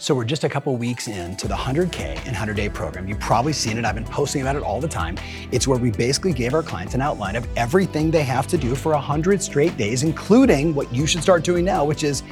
So we're just a couple weeks into the 100K and 100 day program. You've probably seen it. I've been posting about it all the time. It's where we basically gave our clients an outline of everything they have to do for 100 straight days, including what you should start doing now, which is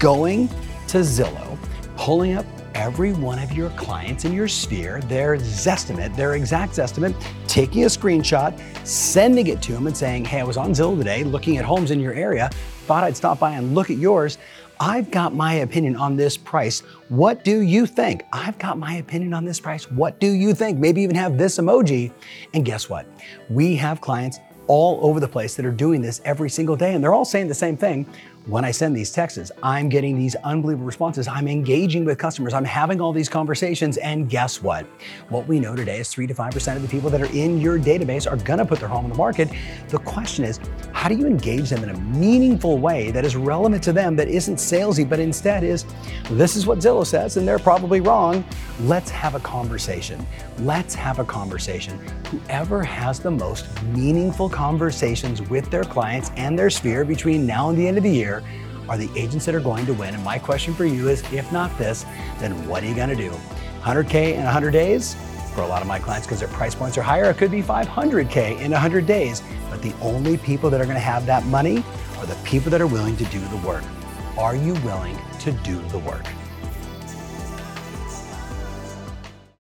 going to Zillow, pulling up every one of your clients in your sphere, their Zestimate, their exact Zestimate, taking a screenshot, sending it to them and saying, hey, I was on Zillow today looking at homes in your area, thought I'd stop by and look at yours. I've got my opinion on this price. What do you think? I've got my opinion on this price. What do you think? Maybe even have this emoji. And guess what? We have clients all over the place that are doing this every single day, and they're all saying the same thing when I send these texts, I'm getting these unbelievable responses. I'm engaging with customers. I'm having all these conversations. And guess what? What we know today is three to 5% of the people that are in your database are going to put their home on the market. The question is, how do you engage them in a meaningful way that is relevant to them, that isn't salesy, but instead is, this is what Zillow says, and they're probably wrong. Let's have a conversation. Let's have a conversation. Whoever has the most meaningful conversations with their clients and their sphere between now and the end of the year are the agents that are going to win. And my question for you is if not this, then what are you going to do? 100K in 100 days? For a lot of my clients, because their price points are higher, it could be 500K in 100 days. But the only people that are going to have that money are the people that are willing to do the work. Are you willing to do the work?